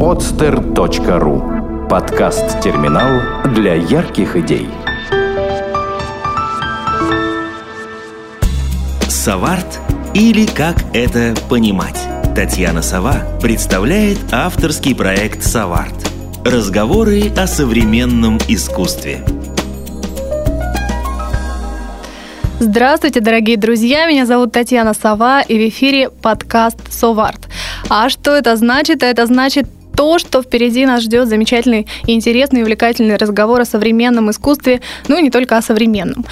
podster.ru Подкаст-терминал для ярких идей. Саварт или как это понимать? Татьяна Сова представляет авторский проект «Саварт». Разговоры о современном искусстве. Здравствуйте, дорогие друзья! Меня зовут Татьяна Сова, и в эфире подкаст «Соварт». А что это значит? Это значит то, что впереди нас ждет замечательный интересный и увлекательный разговор о современном искусстве, ну и не только о современном.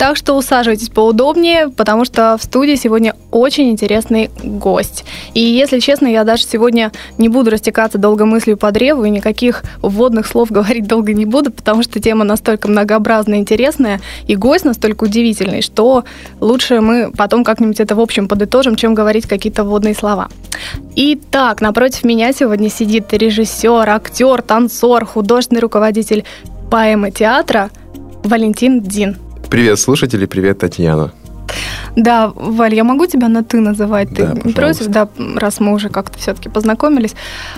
Так что усаживайтесь поудобнее, потому что в студии сегодня очень интересный гость. И если честно, я даже сегодня не буду растекаться долго мыслью по древу и никаких вводных слов говорить долго не буду, потому что тема настолько многообразная интересная, и гость настолько удивительный, что лучше мы потом как-нибудь это в общем подытожим, чем говорить какие-то вводные слова. Итак, напротив меня сегодня сидит режиссер, актер, танцор, художественный руководитель поэмы театра Валентин Дин. Привет, слушатели, привет, Татьяна. Да, Валь, я могу тебя на ты называть? Ты Да, не против, да, раз мы уже как-то все-таки познакомились.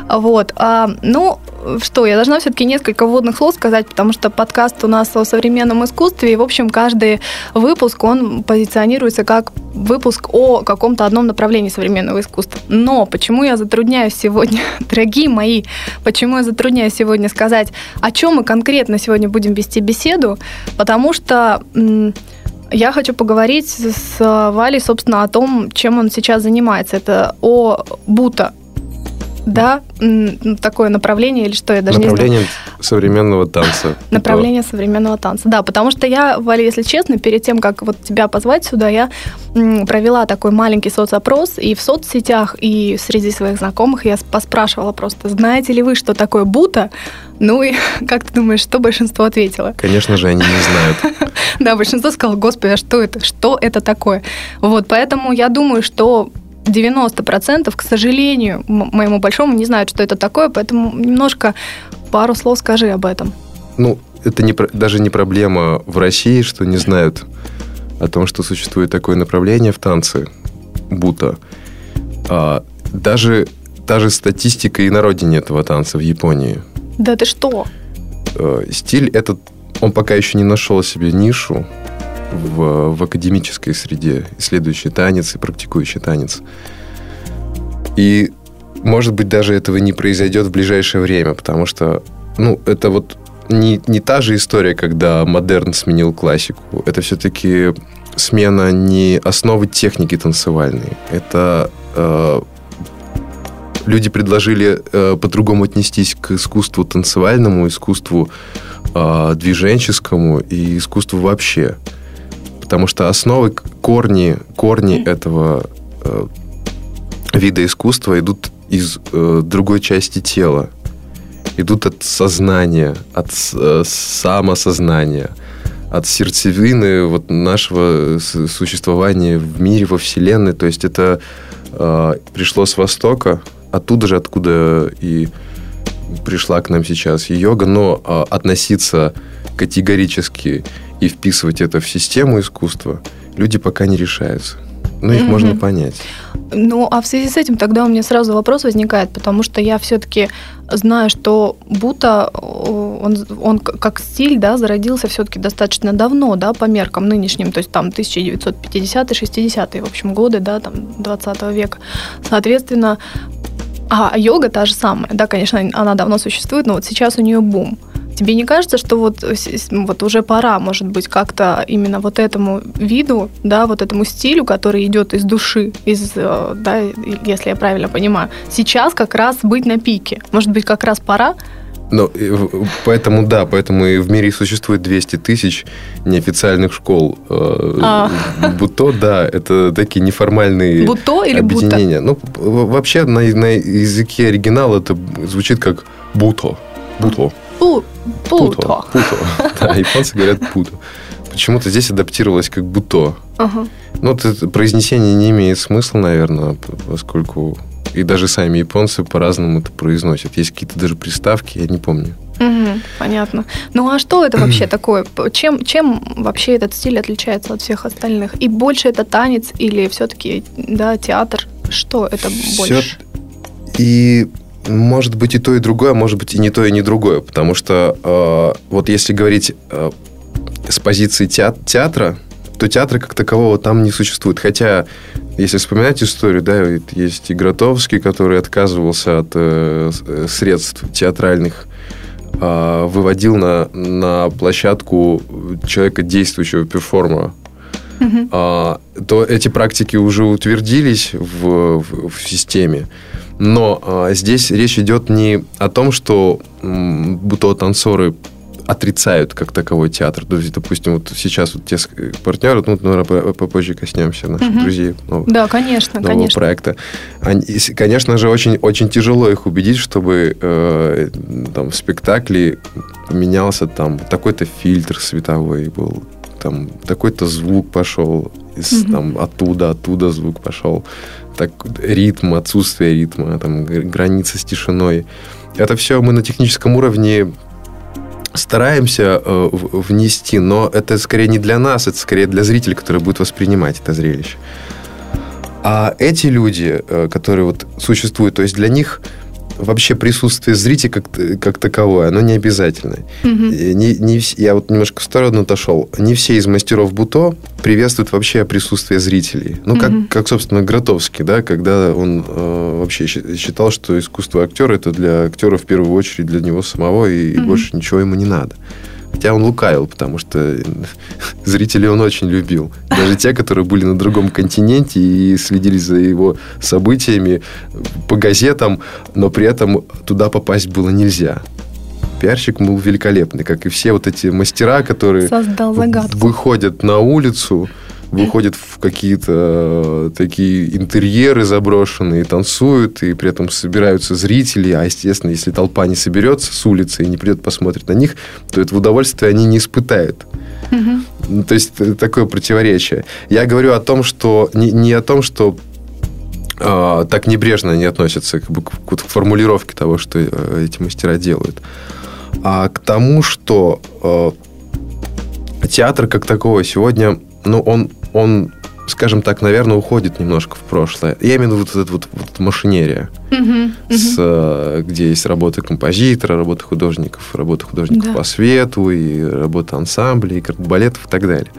Вот. А, ну, что, я должна все-таки несколько вводных слов сказать, потому что подкаст у нас о современном искусстве, и, в общем, каждый выпуск, он позиционируется как выпуск о каком-то одном направлении современного искусства. Но почему я затрудняюсь сегодня, дорогие мои, почему я затрудняюсь сегодня сказать, о чем мы конкретно сегодня будем вести беседу? Потому что я хочу поговорить с Валей, собственно, о том, чем он сейчас занимается. Это о бута. Да, такое направление или что, я даже не знаю. Направление современного танца. Направление современного танца. Да, потому что я, Валя, если честно, перед тем, как вот тебя позвать сюда, я провела такой маленький соцопрос, и в соцсетях, и среди своих знакомых я поспрашивала просто, знаете ли вы, что такое бута? Ну и как ты думаешь, что большинство ответило? Конечно же, они не знают. Да, большинство сказало, господи, а что это? Что это такое? Вот, поэтому я думаю, что 90%, к сожалению, моему большому, не знают, что это такое, поэтому немножко пару слов скажи об этом. Ну, это не, даже не проблема в России, что не знают о том, что существует такое направление в танце бута. А, даже та же статистика и на родине этого танца в Японии. Да ты что? Э, Стиль этот, он пока еще не нашел себе нишу в, в академической среде, исследующий танец и практикующий танец. И, может быть, даже этого не произойдет в ближайшее время, потому что, ну, это вот не, не та же история, когда модерн сменил классику. Это все-таки смена не основы техники танцевальной. Это э, люди предложили э, по-другому отнестись к искусству танцевальному, искусству э, движенческому и искусству вообще. Потому что основы, корни, корни этого э, вида искусства идут из э, другой части тела. Идут от сознания, от э, самосознания, от сердцевины вот нашего существования в мире, во Вселенной. То есть это э, пришло с Востока, оттуда же, откуда и пришла к нам сейчас йога, но э, относиться категорически и вписывать это в систему искусства люди пока не решаются. Но их можно понять. Ну, а в связи с этим тогда у меня сразу вопрос возникает, потому что я все-таки знаю, что Бута, о, он, он как стиль, да, зародился все-таки достаточно давно, да, по меркам нынешним, то есть там 1950-60-е, в общем, годы, да, там 20 века. Соответственно, а йога та же самая, да, конечно, она давно существует, но вот сейчас у нее бум. Тебе не кажется, что вот, вот уже пора, может быть, как-то именно вот этому виду, да, вот этому стилю, который идет из души, из, э, да, если я правильно понимаю, сейчас как раз быть на пике? Может быть, как раз пора? В- поэтому, да, поэтому и в мире существует 200 тысяч неофициальных школ. Э, А. Буто, да, это такие неформальные Буто или бута? объединения. Ну, в- вообще на, на языке оригинала это звучит как буто. Буто. Пу- Путо. Путо. Да, японцы говорят путо. Почему-то здесь адаптировалось как буто. Ага. Ну, это произнесение не имеет смысла, наверное, поскольку и даже сами японцы по-разному это произносят. Есть какие-то даже приставки, я не помню. Мгм, понятно. Ну а что это вообще такое? Чем, чем вообще этот стиль отличается от всех остальных? И больше это танец или все-таки да, театр? Что это Всё- больше? И Может быть и то, и другое, может быть и не то, и не другое. Потому что э, вот если говорить э, с позиции театра, то театра как такового там не существует. Хотя, если вспоминать историю, да, есть и Гротовский, который отказывался от э, средств театральных, э, выводил на, на площадку человека действующего перформера. Угу. А, то эти практики уже утвердились в, в, в системе. Но а, здесь речь идет не о том, что будто танцоры отрицают как таковой театр. То есть, допустим, вот сейчас вот те партнеры, ну, наверное, попозже коснемся наших угу. друзей нового, да, конечно, нового конечно. проекта. Они, конечно же, очень, очень тяжело их убедить, чтобы э, там, в спектакле менялся там такой-то фильтр световой был, там такой-то звук пошел, из, угу. там, оттуда, оттуда звук пошел, так, ритм, отсутствие ритма, там, граница с тишиной. Это все мы на техническом уровне стараемся э, внести, но это скорее не для нас, это скорее для зрителя, который будет воспринимать это зрелище. А эти люди, э, которые вот существуют, то есть для них вообще присутствие зрителя как, как таковое, оно не обязательно. Угу. Не, не, я вот немножко в сторону отошел. Не все из мастеров Буто приветствуют вообще присутствие зрителей. Ну, как, угу. как собственно, Гротовский, да, когда он э, вообще считал, что искусство актера это для актера в первую очередь для него самого, и, угу. и больше ничего ему не надо. Хотя он лукавил, потому что зрителей он очень любил. Даже те, которые были на другом континенте и следили за его событиями по газетам, но при этом туда попасть было нельзя. Пиарщик был великолепный, как и все вот эти мастера, которые выходят на улицу, выходят в какие-то э, такие интерьеры заброшенные, танцуют, и при этом собираются зрители, а, естественно, если толпа не соберется с улицы и не придет посмотреть на них, то это удовольствие они не испытают. Угу. То есть, такое противоречие. Я говорю о том, что... Не, не о том, что э, так небрежно они относятся как бы, к, к формулировке того, что э, эти мастера делают, а к тому, что э, театр как такого сегодня, ну, он он, скажем так, наверное, уходит немножко в прошлое. Я имею в виду вот эту вот, вот машинерия, uh-huh, uh-huh. С, э, где есть работа композитора, работа художников, работа художников да. по свету, и работа ансамблей, и балетов и так далее.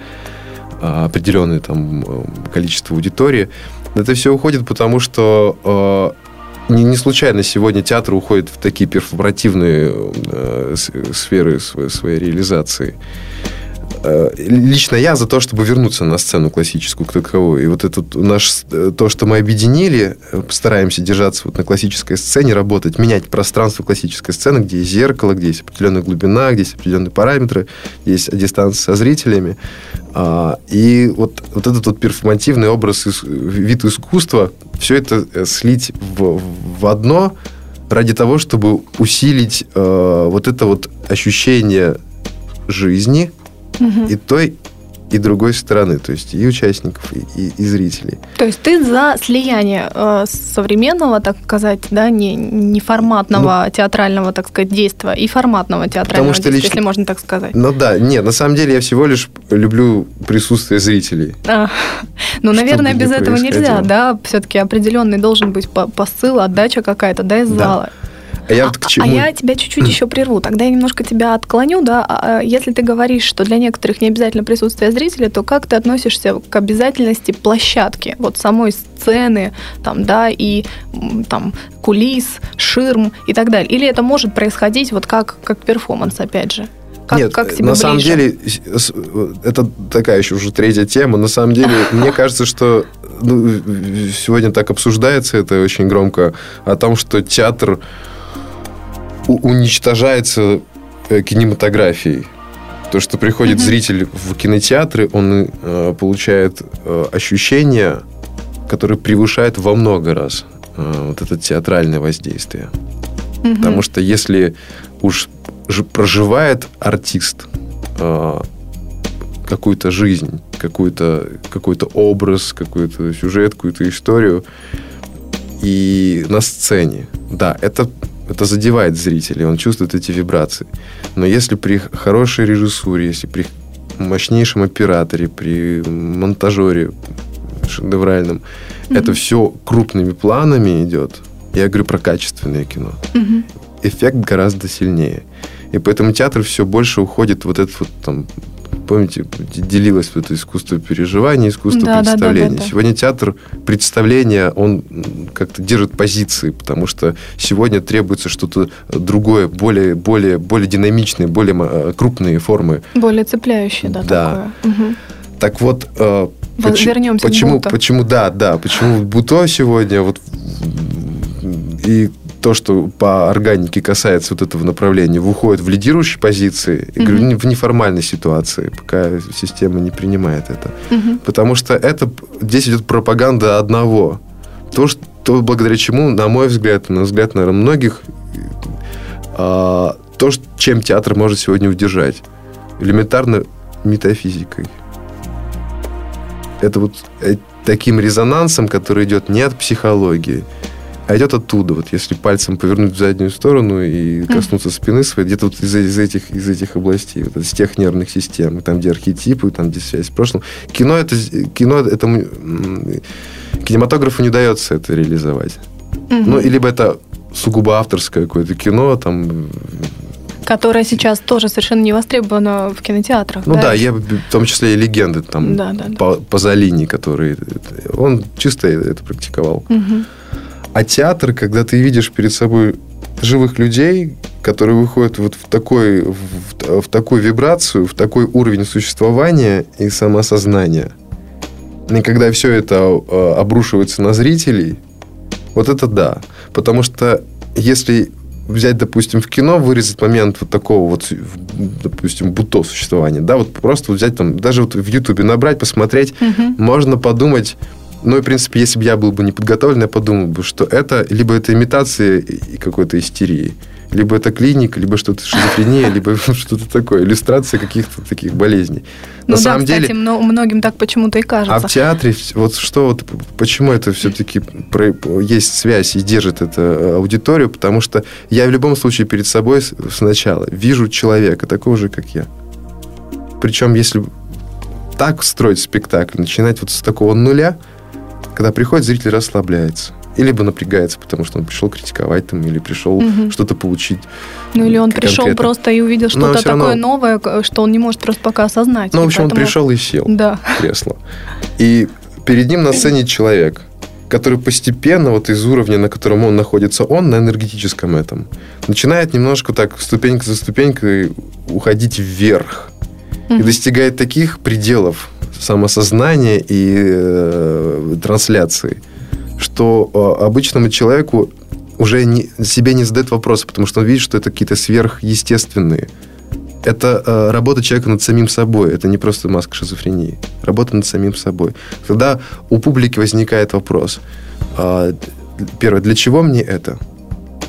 А, определенное там э, количество аудитории. Это все уходит, потому что э, не, не случайно сегодня театр уходит в такие перформативные э, сферы своей, своей реализации. Э, лично я за то, чтобы вернуться на сцену классическую к таковой. И вот это наш, э, то, что мы объединили, э, стараемся держаться вот на классической сцене, работать, менять пространство классической сцены, где есть зеркало, где есть определенная глубина, где есть определенные параметры, есть дистанция со зрителями. А, и вот, вот этот вот перформативный образ, вид искусства, все это слить в, в одно ради того, чтобы усилить э, вот это вот ощущение жизни – угу. и той, и другой стороны, то есть и участников, и, и, и зрителей. То есть ты за слияние э, современного, так сказать, да, не, не форматного ну, театрального, так сказать, действия, и форматного театрального что действия, лично, если можно так сказать. Ну да, нет, на самом деле я всего лишь люблю присутствие зрителей. А, ну, наверное, без этого нельзя, да, все-таки определенный должен быть посыл, отдача какая-то, да, из да. зала. А я, вот к чему... а я тебя чуть-чуть еще прерву. Тогда я немножко тебя отклоню, да. А, а если ты говоришь, что для некоторых не обязательно присутствие зрителя, то как ты относишься к обязательности площадки, вот самой сцены, там, да, и там кулис, ширм и так далее? Или это может происходить вот как, как перформанс, опять же? Как, Нет, как тебе на ближе? самом деле, это такая еще уже третья тема. На самом деле, мне кажется, что ну, сегодня так обсуждается это очень громко, о том, что театр уничтожается э, кинематографией. То, что приходит mm-hmm. зритель в кинотеатры, он э, получает э, ощущение, которое превышает во много раз э, вот это театральное воздействие. Mm-hmm. Потому что если уж проживает артист э, какую-то жизнь, какой-то какой образ, какой-то сюжет, какую-то историю, и на сцене, да, это это задевает зрителей, он чувствует эти вибрации. Но если при хорошей режиссуре, если при мощнейшем операторе, при монтажере шедевральном, mm-hmm. это все крупными планами идет, Я говорю про качественное кино. Мгм. Эффект гораздо сильнее. И поэтому театр все больше уходит вот этот вот там помните, делилось вот это искусство переживания, искусство Да, да, да, представления. да, да. Сегодня театр представления, он как-то держит позиции, потому что сегодня требуется что-то другое, более, более, более динамичное, более м, крупные формы. Более цепляющее, да, Да. такое. Мгм. Так вот, э, поч- вернемся к почему, Буто. почему, да, да, почему Буто сегодня вот и то, что по органике касается вот этого направления, выходит в лидирующие позиции, я говорю, в неформальной ситуации, пока система не принимает это. Мгм. Потому что это здесь идет пропаганда одного. То, что, то, благодаря чему, на мой взгляд, на взгляд, наверное, многих, а, то, чем театр может сегодня удержать. Элементарно метафизикой. Это вот э, таким резонансом, который идет не от психологии, а идет оттуда. Вот если пальцем повернуть в заднюю сторону и коснуться спины своей, где-то вот из, из этих, из этих областей, вот из тех нервных систем, там, где архетипы, там, где связь с прошлым. Кино это, кино это кинематографу не удается это реализовать. Мгм. Ну, либо это сугубо авторское какое-то кино, там, Которое сейчас тоже совершенно не востребовано в кинотеатрах. ну да, я в том числе и легенды, там, Да, да, да. По- Пазолини, который, он чисто это практиковал. Мгм. А театр, когда ты видишь перед собой живых людей, которые выходят вот в такой, в, в такую вибрацию, в такой уровень существования и самоосознания, и когда все это э, обрушивается на зрителей, вот это да. Потому что если взять, допустим, в кино, вырезать момент вот такого вот, допустим, буто существования, да, вот просто вот взять там, даже вот в Ютубе набрать, посмотреть, Мгм. можно подумать, ну, и, в принципе, если бы я был бы не подготовлен, я подумал бы, что это либо это имитация какой-то истерии, либо это клиника, либо что-то шизофрения, либо что-то такое, иллюстрация каких-то таких болезней. Ну На да, самом кстати, деле, мно- многим так почему-то и а кажется. в театре вот что вот почему это все-таки есть связь и держит это э, аудиторию, потому что я в любом случае перед собой сначала вижу человека такого же, как я. Причем если так строить спектакль, начинать вот с такого нуля, когда приходит зритель расслабляется. И либо напрягается, потому что он пришел критиковать там, или пришел Мгм. что-то получить. Ну или он пришел конкретно. просто и увидел что-то всё равно- такое новое, что он не может просто пока осознать. Ну, в И общем, он поэтому- пришел и сел. Да. в кресло. И перед ним на сцене человек, который постепенно вот из уровня, на котором он находится, он на энергетическом этом, начинает немножко так ступенька за ступенькой уходить вверх. И Мгм. достигает таких пределов самосознания и э, трансляции, что э, обычному человеку уже не, себе не задает вопроса, потому что он видит, что это какие-то сверхъестественные. Это э, работа человека над самим собой. Это не просто маска шизофрении. Работа над самим собой. Тогда у публики возникает вопрос. а, первое, для чего мне это?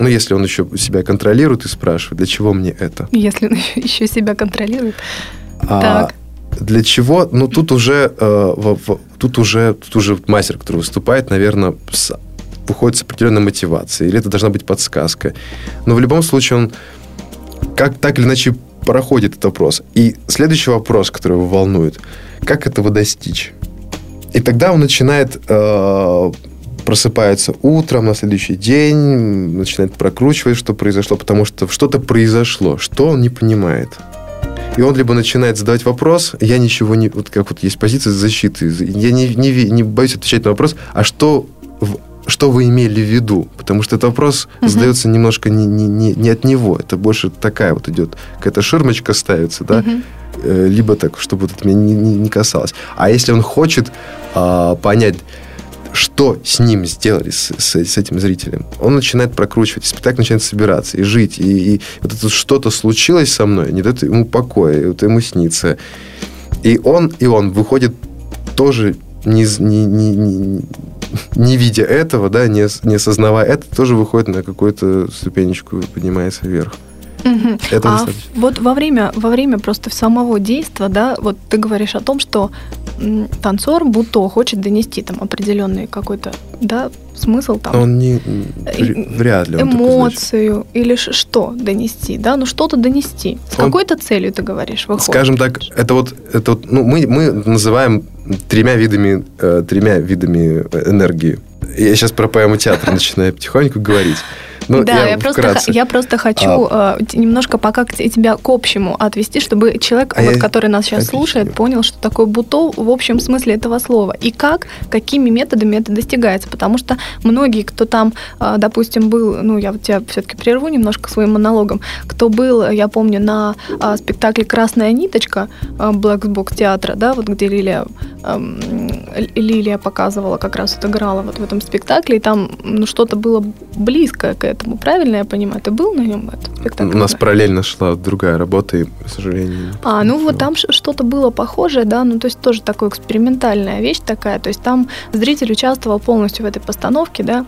Ну, если он еще себя контролирует и спрашивает, для чего мне это? Если он еще себя контролирует. А Так. Для чего? Ну, тут уже, э, тут уже, тут уже мастер, который выступает, наверное, с- выходит с определенной мотивацией. Или это должна быть подсказка. Но в любом случае он как так или иначе проходит этот вопрос. И следующий вопрос, который его волнует, как этого достичь? И тогда он начинает э, просыпается утром на следующий день, начинает прокручивать, что произошло, потому что что-то произошло, что он не понимает. И он либо начинает задавать вопрос, я ничего не... Вот как вот есть позиция защиты, я не, не, не боюсь отвечать на вопрос, а что, в- что вы имели в виду? Потому что этот вопрос Мгм. задается немножко не, не, не, не от него, это больше такая вот идет, какая-то ширмочка ставится, да. Э, либо так, чтобы это меня не, не- не касалось. А если он хочет а, понять, что с ним сделали, с, с- с этим зрителем, он начинает прокручивать, спектакль начинает собираться, и жить, и, и вот это что-то случилось со мной, не дает ему покоя, и вот ему снится. И он, и он выходит тоже не, не, не, не, не видя этого, да, не, не осознавая это, тоже выходит на какую-то ступенечку и поднимается вверх. Мгм. Это а достаточно. вот во время, во время просто самого действия, да, вот ты говоришь о том, что танцор будто хочет донести там определенный какой-то, да, смысл там, Он не, вр- вряд ли он эмоцию или что донести, да, ну что-то донести. С Он- какой-то целью ты говоришь, выходит. Скажем так, это вот, это вот ну, мы, мы называем тремя видами, э, тремя видами э, энергии. Я сейчас про поэму театра начинаю потихоньку говорить. Ну, да, я, я, просто, я просто хочу а... э, немножко пока тебя к общему отвести, чтобы человек, а вот, я... который нас сейчас Отлично. слушает, понял, что такое буто в общем смысле этого слова. И как, какими методами это достигается. Потому что многие, кто там, э, допустим, был, ну, я тебя все-таки прерву немножко своим монологом, кто был, я помню, на э, спектакле «Красная ниточка» Box театра, да, вот где Лилия, э, Лилия показывала, как раз вот играла вот в этом спектакле, и там ну, что-то было близкое к этому, правильно я понимаю? Ты был на нем спектакль? У нас параллельно шла другая работа, и, к сожалению... А, ну вот там что-то было похожее, да, ну то есть тоже такая экспериментальная вещь такая, то есть там зритель участвовал полностью в этой постановке, да,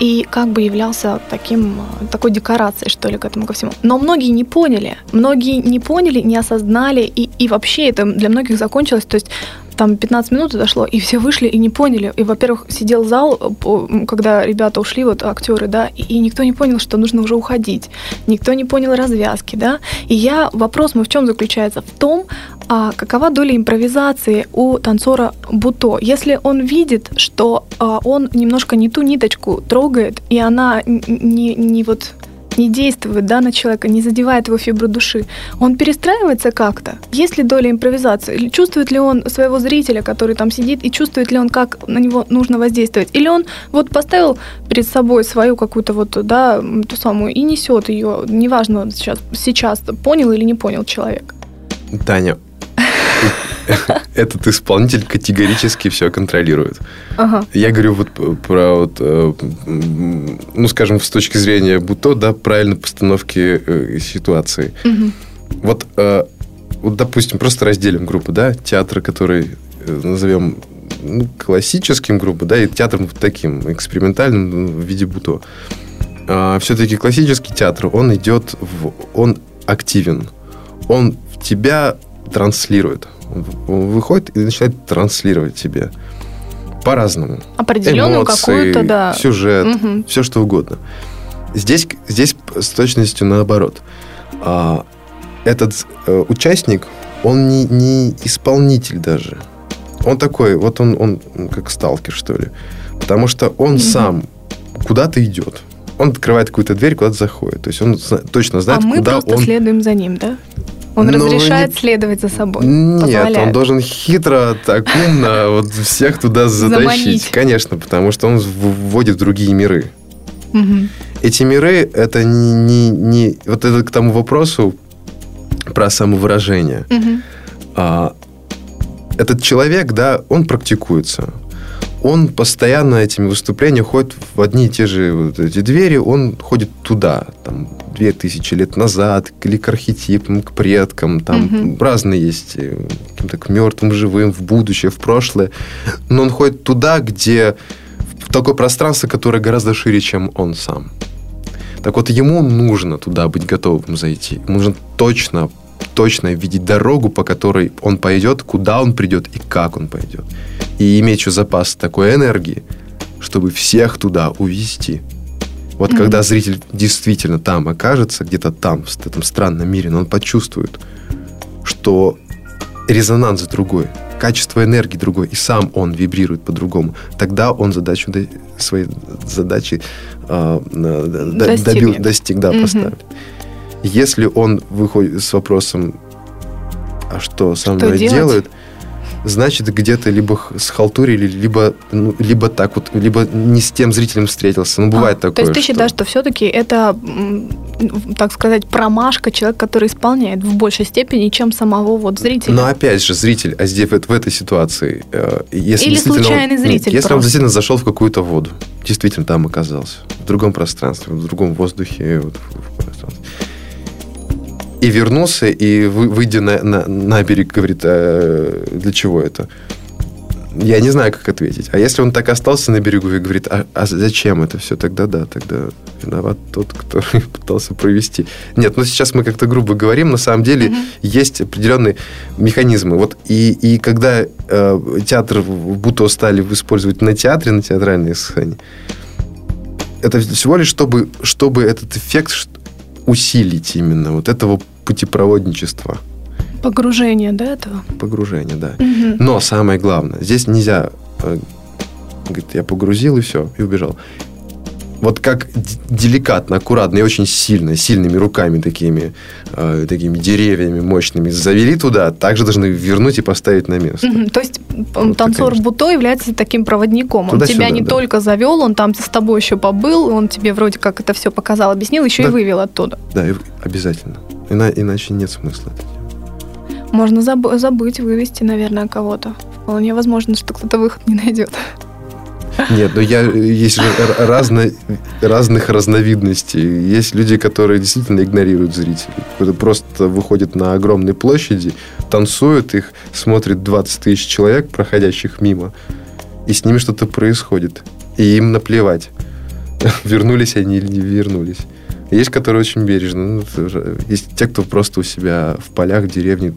и как бы являлся таким, такой декорацией, что ли, к этому ко всему. Но многие не поняли, многие не поняли, не осознали, и, и вообще это для многих закончилось, то есть там 15 минут дошло, и все вышли и не поняли. И, во-первых, сидел зал, когда ребята ушли, вот актеры, да, и никто не понял, что нужно уже уходить. Никто не понял развязки, да. И я, вопрос мой в чем заключается? В том, а какова доля импровизации у танцора буто? Если он видит, что а, он немножко не ту ниточку трогает, и она не, не вот не действует да, на человека, не задевает его фибру души, он перестраивается как-то? Есть ли доля импровизации? Чувствует ли он своего зрителя, который там сидит, и чувствует ли он, как на него нужно воздействовать? Или он вот поставил перед собой свою какую-то вот, да, ту самую, и несет ее, неважно сейчас, сейчас понял или не понял человек? Таня, этот исполнитель категорически все контролирует. Ага. Я говорю вот про вот, э, ну, скажем, с точки зрения Буто, да, правильной постановки э, ситуации. Угу. Вот, э, вот, допустим, просто разделим группу, да, театр, который назовем ну, классическим группой, да, и театром таким экспериментальным ну, в виде Буто. А, все-таки классический театр, он идет, в, он активен, он в тебя транслирует выходит и начинает транслировать тебе по-разному. Определенную какую-то, да. Сюжет, угу. все что угодно. Здесь, здесь с точностью наоборот. А, этот э, участник, он не, не исполнитель даже. Он такой, вот он, он как сталкер, что ли. Потому что он угу. сам куда-то идет. Он открывает какую-то дверь, куда-то заходит. То есть он точно знает, а куда мы просто он... следуем за ним, да? Он Но разрешает не... следовать за собой. Нет, позволяет. он должен хитро, так умно вот всех туда затащить. Заманить. Конечно, потому что он вводит в другие миры. Угу. Эти миры, это не, не, не... Вот это к тому вопросу про самовыражение. Угу. А, этот человек, да, он практикуется он постоянно этими выступлениями ходит в одни и те же вот эти двери, он ходит туда, там, две тысячи лет назад, или к архетипам, к предкам, там угу. разные есть, э, каким-то к мертвым, живым, в будущее, в прошлое. Но он ходит туда, где в такое пространство, которое гораздо шире, чем он сам. Так вот, ему нужно туда быть готовым зайти. Ему нужно точно, точно видеть дорогу, по которой он пойдет, куда он придет и как он пойдет и иметь еще запас такой энергии, чтобы всех туда увести. Вот mm-hmm. когда зритель действительно там окажется, где-то там, в этом странном мире, но он почувствует, что резонанс другой, качество энергии другой, и сам он вибрирует по-другому, тогда он задачу, своей задачи э, добил, достиг, да, mm-hmm. поставит. Если он выходит с вопросом, а что со мной что делают, значит, где-то либо схалтурили, либо, ну, либо так вот, либо не с тем зрителем встретился. Ну, бывает а, такое. То есть ты что... считаешь, что все-таки это, так сказать, промашка человека, который исполняет в большей степени, чем самого вот зрителя? Но опять же, зритель, а здесь в этой ситуации, э, если Или случайный он, зритель Если просто. он действительно зашел в какую-то воду, действительно там оказался, в другом пространстве, в другом воздухе, вот, в пространстве и вернулся, и выйдя на, на, на берег, говорит, а для чего это? Я не знаю, как ответить. А если он так остался на берегу и говорит, а, а зачем это все? Тогда да, тогда виноват тот, кто пытался провести. Нет, ну сейчас мы как-то грубо говорим, на самом деле mm-hmm. есть определенные механизмы. Вот и, и когда э, театр будто стали использовать на театре, на театральной сцене, это всего лишь чтобы, чтобы этот эффект усилить именно вот этого путепроводничества. Погружение, да, этого? Погружение, да. Угу. Но самое главное, здесь нельзя э, Говорит, я погрузил и все, и убежал. Вот как деликатно, аккуратно и очень сильно, сильными руками такими, э, такими деревьями мощными завели туда, также должны вернуть и поставить на место. Угу, то есть вот танцор такая... Буто является таким проводником. Он тебя не да. только завел, он там с тобой еще побыл, он тебе вроде как это все показал, объяснил, еще да. и вывел оттуда. Да, обязательно. Ина- иначе нет смысла Можно заб- забыть, вывести, наверное, кого-то. Вполне возможно, что кто-то выход не найдет. Нет, но я, есть разно, разных разновидностей. Есть люди, которые действительно игнорируют зрителей. Просто выходят на огромные площади, танцуют их, смотрят 20 тысяч человек, проходящих мимо, и с ними что-то происходит. И им наплевать, вернулись они или не вернулись. Есть, которые очень бережно. Ну, есть те, кто просто у себя в полях, деревне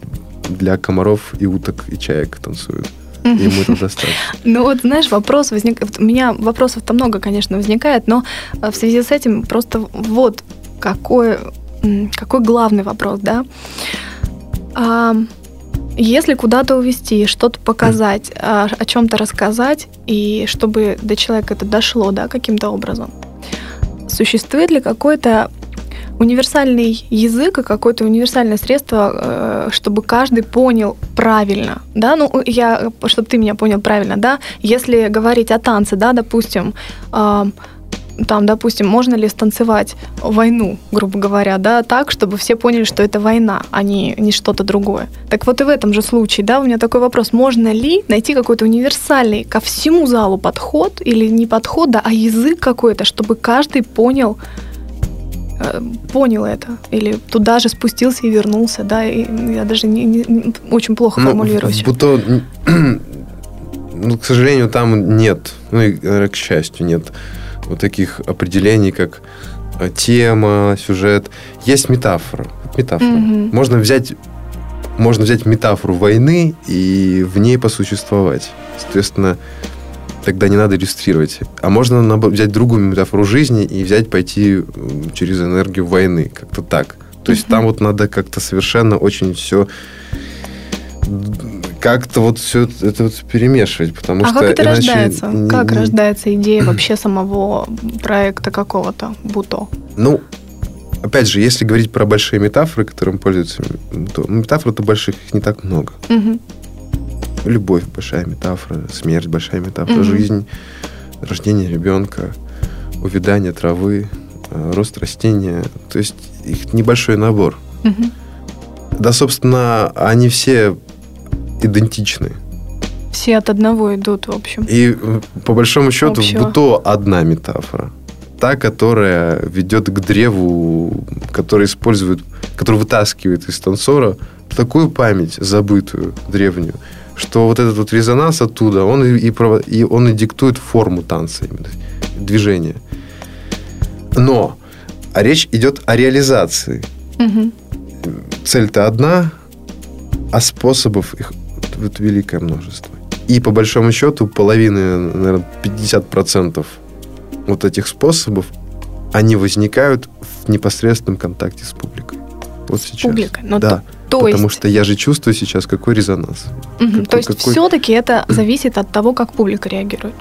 для комаров и уток и чаек танцуют. Ему это достаточно. Ну вот, знаешь, вопрос возник... У меня вопросов-то много, конечно, возникает, но э, в связи с этим просто вот какой, какой главный вопрос, да? А, если куда-то увести, что-то показать, о, о чем-то рассказать, и чтобы до человека это дошло, да, каким-то образом, существует ли какой-то универсальный язык и какое-то универсальное средство, э, чтобы каждый понял правильно, да, ну, я, чтобы ты меня понял правильно, да, если говорить о танце, да, допустим, там, допустим, можно ли станцевать войну, грубо говоря, да, так, чтобы все поняли, что это война, а не, не что-то другое. Так вот и в этом же случае, да, у меня такой вопрос, можно ли найти какой-то универсальный ко всему залу подход, или не подход, да, а язык какой-то, чтобы каждый понял, понял это, или туда же спустился и вернулся, да, и я даже не, не очень плохо ну, формулирую. Будто, ну, к сожалению, там нет, ну и к счастью, нет вот таких определений, как э, тема, сюжет. Есть метафора. Метафора. Угу. Можно взять можно взять метафору войны и в ней посуществовать. Соответственно, тогда не надо иллюстрировать. А можно взять другую метафору жизни и взять, пойти через энергию войны. Как-то так. То есть там вот надо как-то совершенно очень все как-то вот все это вот перемешивать, потому а что как это иначе... рождается? Не, как рождается идея вообще самого проекта какого-то Буто? Ну, опять же, если говорить про большие метафоры, которым пользуются, то метафор-то больших их не так много. Угу. Любовь большая метафора, смерть большая метафора, mm жизнь, рождение ребенка, увядание травы, э, рост растения. То есть их небольшой набор. mm Да, собственно, они все идентичны. Все от одного идут, в общем. И э, по большому счету Общего. в быту одна метафора. Та, которая ведет к древу, которая использует, которая вытаскивает из танцора такую память забытую, древнюю, что вот этот вот резонанс оттуда, он и, и, и он и диктует форму танца, именно, движения. Но а речь идет о реализации. Угу. Цель-то одна, а способов их вот великое множество. И по большому счету половины, наверное, 50% вот этих способов, они возникают в непосредственном контакте с публикой. Вот сейчас. Публика. Но да. То Потому есть... что я же чувствую сейчас, какой резонанс. Угу. Какой, То есть какой... все-таки это зависит от того, как публика реагирует.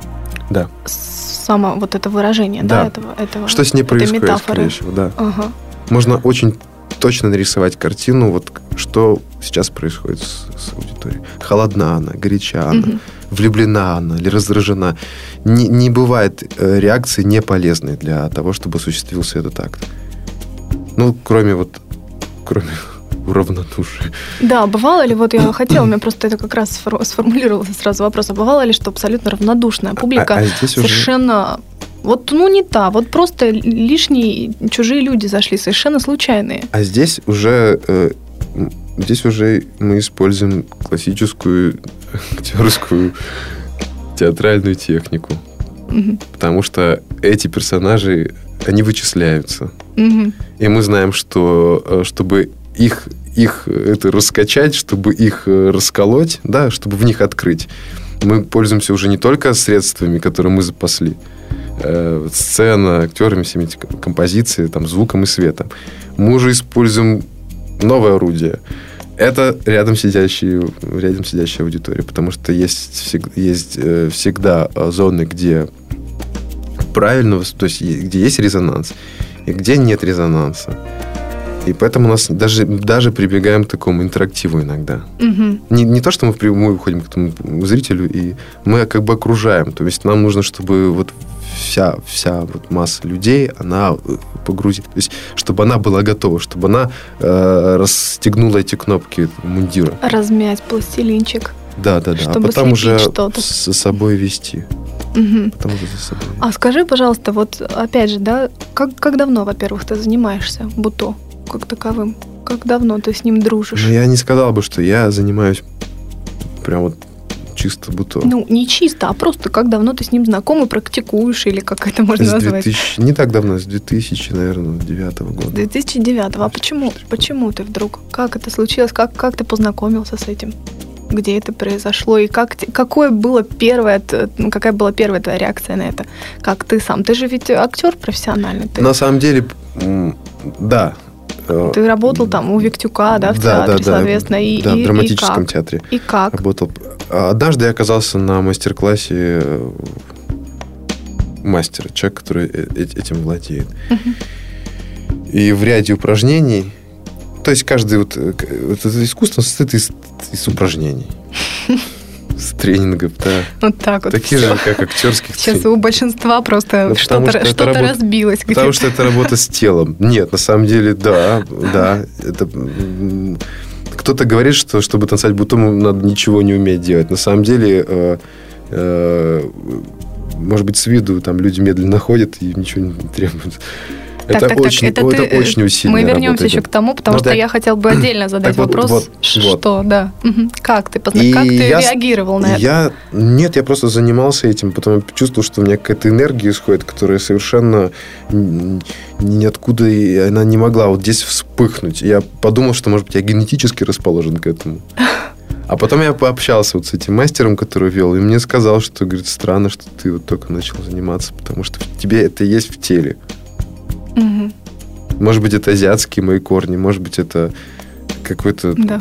Да. Само вот это выражение, да, да этого, этого. Что с ней происходит, метафоры. скорее всего, да. Ага. Можно очень точно нарисовать картину, вот что сейчас происходит с, с аудиторией. Холодна она, горяча она, угу. влюблена она или раздражена. Не, не бывает э, реакции неполезной для того, чтобы осуществился этот акт. Ну, кроме вот, кроме равнодушие. Да, бывало ли, вот я хотела, у меня просто это как раз сформулировался сразу вопрос, а бывало ли, что абсолютно равнодушная публика а, а совершенно... Уже... Вот, ну, не та, вот просто лишние чужие люди зашли, совершенно случайные. А здесь уже, э, здесь уже мы используем классическую актерскую театральную технику. Угу. Потому что эти персонажи, они вычисляются. Угу. И мы знаем, что э, чтобы их, их это раскачать, чтобы их э, расколоть, да, чтобы в них открыть. Мы пользуемся уже не только средствами, которые мы запасли, э, сцена, актерами, всеми эти композиции, там, звуком и светом. Мы уже используем новое орудие. Это рядом сидящие, рядом сидящая аудитория, потому что есть, есть э, всегда э, зоны, где правильно, то есть где есть резонанс, и где нет резонанса. И поэтому у нас даже, даже прибегаем к такому интерактиву иногда. Мгм. Не, не то, что мы впрямую выходим к этому зрителю, и мы как бы окружаем. То есть нам нужно, чтобы вот вся, вся вот масса людей, она э, погрузит. То есть, чтобы она была готова, чтобы она э, расстегнула эти кнопки мундира. Размять пластилинчик. Да, да, да. А Чтобы потом уже за собой вести. Мгм. Потом уже за собой. А скажи, пожалуйста, вот опять же, да, как, как давно, во-первых, ты занимаешься буто как таковым? Как давно ты с ним дружишь? Но я не сказал бы, что я занимаюсь прям вот чисто буто. Ну, не чисто, а просто как давно ты с ним знаком и практикуешь, или как это можно с назвать? 2000, не так давно, с 2000, наверное, 2009 С года. 2009 А почему? Почему ты вдруг? Как это случилось? Как, как ты познакомился с этим? Где это произошло? И как, какое было первое, ну, какая была первая твоя реакция на это? Как ты сам? Ты же ведь актер профессиональный. Ты, На самом деле, да. Ты работал там у Виктюка, да, в театре, соответственно. И, да, и- в драматическом и как? театре И как? работал. Однажды я оказался на мастер-классе э, мастера, человек, который э- э- этим владеет. Мгм. И в ряде упражнений, то есть каждый вот, э, к- вот это искусство состоит из, из упражнений, с тренингов, да. Вот так вот. Такие же, как актерских Сейчас тренингов. у большинства просто Ну, что-то что что работа- разбилось. Потому что это работа с телом. Нет, на самом деле, да, да. Это, кто-то говорит, что чтобы танцевать бутом, надо ничего не уметь делать. На самом деле, э, э, может быть, с виду там люди медленно ходят и ничего не требуют. Так, это так, так, очень, это это ты, э, очень усиленная Мы вернемся работа еще к тому, потому Ну, что так- я хотел бы отдельно задать так вот, вопрос, вот, вот. что, да. Мгм. Как ты, позна- как ты я реагировал на это? Я... Нет, я просто занимался этим, потом чувствовал, что у меня какая-то энергия исходит, которая совершенно ниоткуда, и она не могла вот здесь вспыхнуть. Я подумал, что, может быть, я генетически расположен к этому. А потом я пообщался вот с этим мастером, который вел, и мне сказал, что, говорит, странно, что ты вот только начал заниматься, потому что тебе это есть в теле. Мгм. Может быть, это азиатские мои корни, может быть, это какой-то... Да.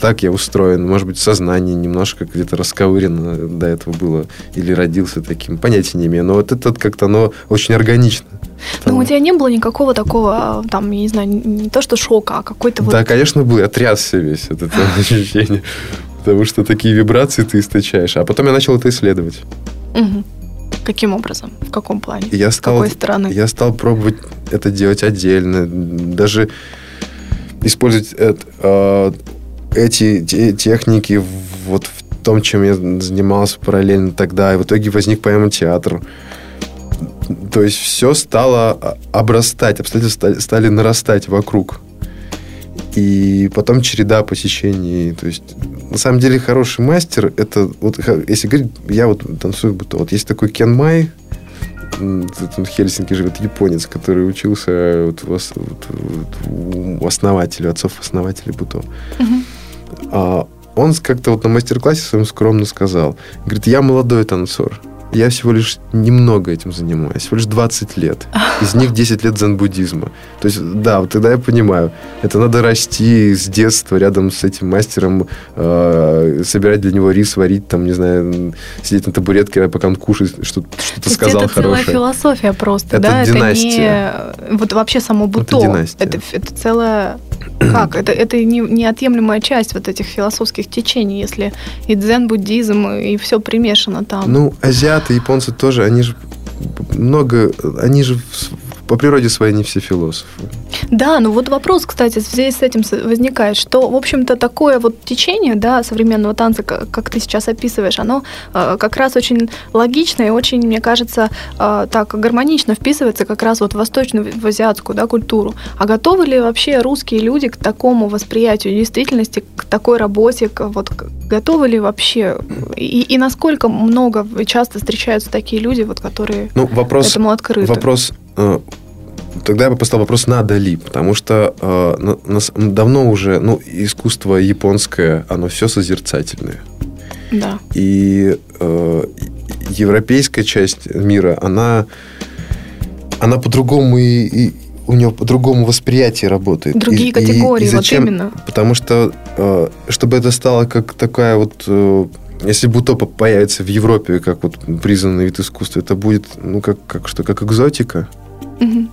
Так я устроен. Может быть, сознание немножко где-то расковырено до этого было. Или родился таким. Понятия не имею. Но вот это как-то оно очень органично. Но у тебя не было никакого такого, а, там, я не знаю, не то что шока, а какой-то вот... Да, конечно, был. Я трясся весь от этого ощущения. Потому что такие вибрации ты источаешь. А потом я начал это исследовать. Каким образом? В каком плане? Я С стал, какой стороны? я стал пробовать это делать отдельно. Даже использовать это, э, эти те- техники вот в том, чем я занимался параллельно тогда. И в итоге возник поэма-театр. То есть все стало а, обрастать, обстоятельства стали, стали нарастать вокруг. И потом череда посещений. То есть, на самом деле, хороший мастер, это, вот, если говорить, я вот танцую буто. Вот есть такой Кен Май, в Хельсинки живет, японец, который учился вот вот- вот у основателя, отцов-основателей буто. Мгм. А он как-то вот на мастер-классе своем скромно сказал, говорит, я молодой танцор, я всего лишь немного этим занимаюсь, всего лишь 20 лет. Из них 10 лет дзен-буддизма. То есть, да, вот тогда я понимаю, это надо расти с детства рядом с этим мастером, э, собирать для него рис, варить, там, не знаю, сидеть на табуретке, пока он кушает, что- То что-то есть сказал это целая хорошее. философия просто, Это да? династия. Это не... Вот вообще само буто. династия. Это, это целая... Как? Это, это не, неотъемлемая часть вот этих философских течений, если и дзен-буддизм, и все примешано там. Ну, азиаты, японцы тоже, они же много, они же по природе своей не все философы. Да, ну вот вопрос, кстати, в связи с этим возникает, что, в общем-то, такое вот течение, да, современного танца, ка- как ты сейчас описываешь, оно э, как раз очень логично и очень, мне кажется, э, так гармонично вписывается как раз вот в восточную, в азиатскую, да, культуру. А готовы ли вообще русские люди к такому восприятию действительности, к такой работе, к, вот, готовы ли вообще, и, и насколько много часто встречаются такие люди, вот, которые Ну, вопрос, этому открыты? вопрос э, тогда я бы поставил вопрос, надо ли, потому что э, на- на с- давно уже, ну, искусство японское, оно все созерцательное. Да. И э, европейская часть мира, она, она по-другому и, и у него по-другому восприятие работает. Другие категории, вот зачем? именно. Потому что, э, чтобы это стало как такая вот... э, если бутопа появится в Европе как вот признанный вид искусства, это будет, ну, как, как что, как экзотика, Мгм.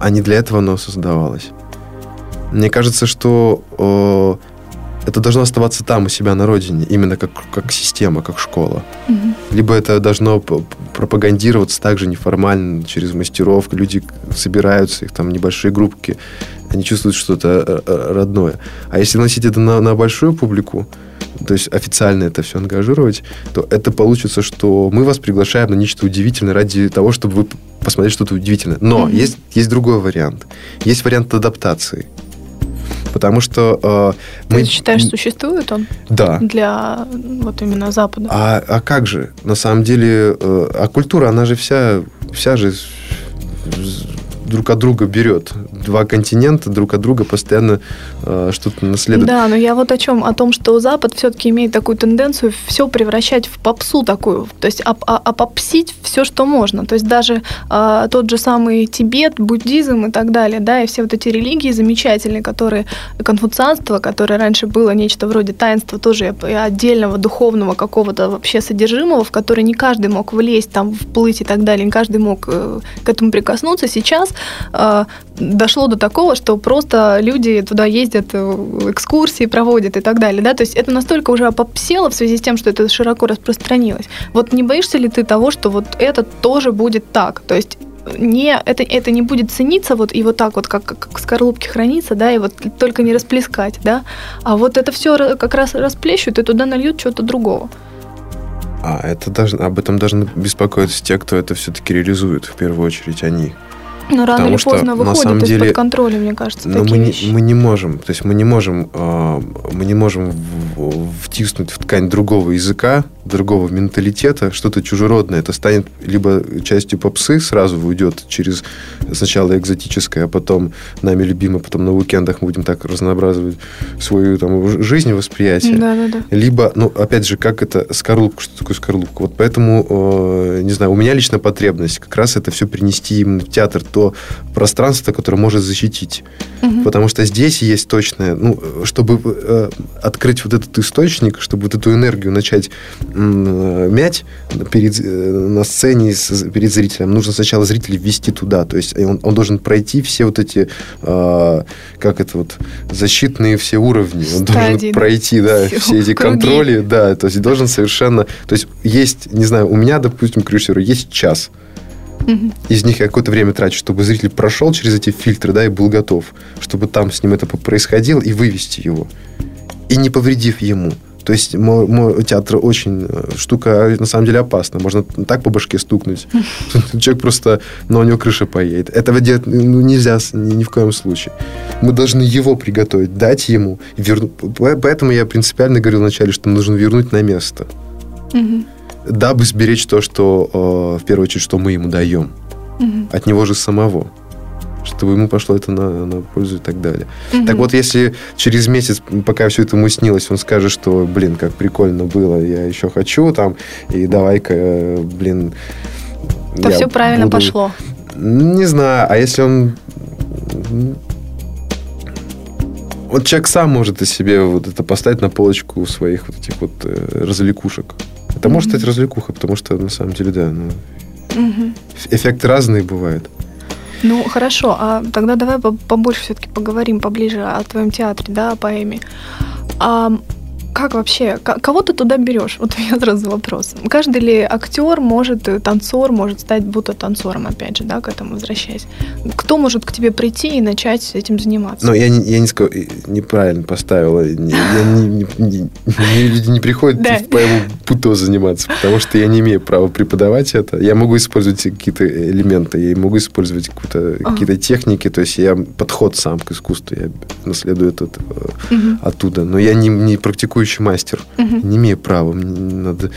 А не для этого оно создавалось. Мне кажется, что э, это должно оставаться там, у себя на родине, именно как, как система, как школа. Мгм. Либо это должно пропагандироваться также неформально, через мастеров. Люди собираются, их там небольшие группки, они чувствуют что-то э, э, родное. А если носить это на, на большую публику, то есть официально это все ангажировать, то это получится, что мы вас приглашаем на нечто удивительное ради того, чтобы вы посмотрели что-то удивительное. Но Мгм. есть, есть другой вариант. Есть вариант адаптации. Потому что э, Ты считаешь, существует он Да. для вот именно Запада? А, а как же? На самом деле, э, а культура, она же вся, вся же друг от друга берет. Два континента друг от друга постоянно э, что-то наследуют. Да, но я вот о чем, о том, что Запад все-таки имеет такую тенденцию все превращать в попсу такую, то есть оп- а- опопсить все, что можно. То есть даже а, тот же самый Тибет, буддизм и так далее, да, и все вот эти религии замечательные, которые конфуцианство, которое раньше было нечто вроде таинства тоже и отдельного духовного какого-то вообще содержимого, в который не каждый мог влезть, там, вплыть и так далее, не каждый мог э, к этому прикоснуться. Сейчас э, дошло до такого, что просто люди туда ездят, э, экскурсии проводят и так далее, да, то есть это настолько уже опопсело в связи с тем, что это широко распространилось. Вот не боишься ли ты того, что вот это тоже будет так, то есть не, это, это не будет цениться вот и вот так вот, как, как в скорлупке хранится, да, и вот только не расплескать, да, а вот это все как раз расплещут и туда нальют чего-то другого. А это должно, об этом должны беспокоиться те, кто это все-таки реализует, в первую очередь они. Но рано Потому или что, поздно на выходит самом из-под деле, контроля, мне кажется, Но такие мы не, вещи. мы не можем, то есть мы не можем, э, мы не можем в- втиснуть в ткань другого языка, другого менталитета что-то чужеродное. Это станет либо частью попсы, сразу уйдет через сначала экзотическое, а потом нами любимое, потом на уикендах мы будем так разнообразовать свою там, жизнь восприятие. Да, да, да. Либо, ну, опять же, как это скорлупка, что такое скорлупка? Вот поэтому, э, не знаю, у меня лично потребность как раз это все принести именно в театр, то пространство, которое может защитить. Мгм. Потому что здесь есть точное, ну, чтобы э, открыть вот этот источник, чтобы вот эту энергию начать э, мять перед, э, на сцене с- перед зрителем, нужно сначала зрителя ввести туда. То есть он, он должен пройти все вот эти, э, как это вот, защитные все уровни. Он Стадии, должен пройти, да, Все все эти круги. контроли, да, то есть должен совершенно, то есть есть, не знаю, у меня, допустим, к режиссеру есть час, из них я какое-то время трачу, чтобы зритель прошел через эти фильтры, да, и был готов, чтобы там с ним это происходило, и вывести его, и не повредив ему. То есть мой, мой театр очень э, штука, на самом деле, опасна. Можно так по башке стукнуть. Человек просто, но у него крыша поедет. Этого делать ну, нельзя ни, ни в коем случае. Мы должны его приготовить, дать ему. верну- По- Поэтому я принципиально говорил вначале, что нужно вернуть на место Мгм. дабы сберечь то, что э, в первую очередь, что мы ему даем Мгм. от него же самого, чтобы ему пошло это на, на пользу и так далее. Мгм. Так вот, если через месяц, пока все это ему снилось, он скажет, что, блин, как прикольно было, я еще хочу там, и давай-ка, э, блин... То все правильно буду- пошло. Не знаю, а если он... Вот человек сам может из себе вот это поставить на полочку своих вот этих вот э, развлекушек. Это может Мгм. стать развлекуха, потому что на самом деле, да, ну, Мгм. эффекты разные бывают. Ну, хорошо, а тогда давай по- побольше все-таки поговорим поближе о твоем театре, да, о поэме. А как вообще, кого ты туда берешь? Вот у меня сразу вопрос. Каждый ли актер может, э, танцор может стать будто танцором, опять же, да, к этому возвращаясь? Кто может к тебе прийти и начать этим заниматься? Но я не, я не сказал, э, неправильно поставила. Не- Я не, не, не- люди не приходят Да. в поэму путо заниматься, потому что я не имею права преподавать это. Я могу использовать какие-то элементы, я могу использовать какую-то- Ага. какие-то техники, то есть я подход сам к искусству, я наследую этот э, Мгм. оттуда. Но я не, не практикующий мастер, Мгм. не имею права. Мне надо...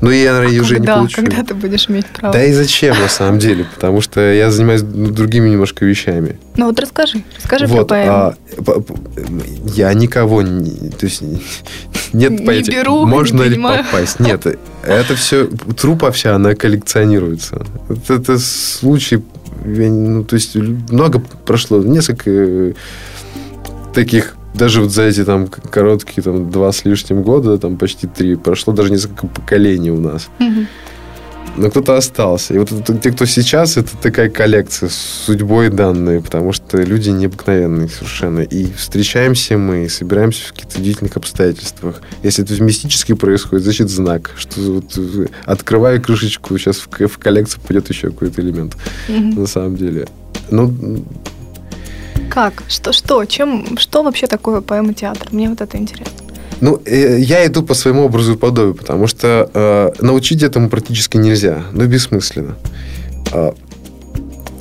Но я, наверное, уже не когда, получу. когда ты будешь иметь право? Да и зачем, на самом деле? Потому что я занимаюсь ну, другими немножко вещами. Ну вот расскажи, расскажи про Вот, поэму. а, п- п- я никого не, то есть нет Не понятия, беру, не можно ли принимаю. попасть. Нет, это все трупа вся, она коллекционируется. Вот это случай не- ну, то есть много прошло, несколько э, таких, даже вот за эти там короткие там два с лишним года, там почти три, прошло даже несколько поколений у нас. Но кто-то остался. И вот это- те, кто сейчас, это такая коллекция с судьбой данные, потому что люди необыкновенные совершенно. И встречаемся мы, и собираемся в каких-то удивительных обстоятельствах. Если это мистически происходит, значит знак, что вот, э, открываю крышечку, сейчас в, коллекцию пойдет еще какой-то элемент. Мгм. На самом деле. Ну, Как? Что, что? Чем, что вообще такое поэма-театр? Мне вот это интересно. Ну, э, я иду по своему образу и подобию, потому что э, научить этому практически нельзя. Ну, бессмысленно. А,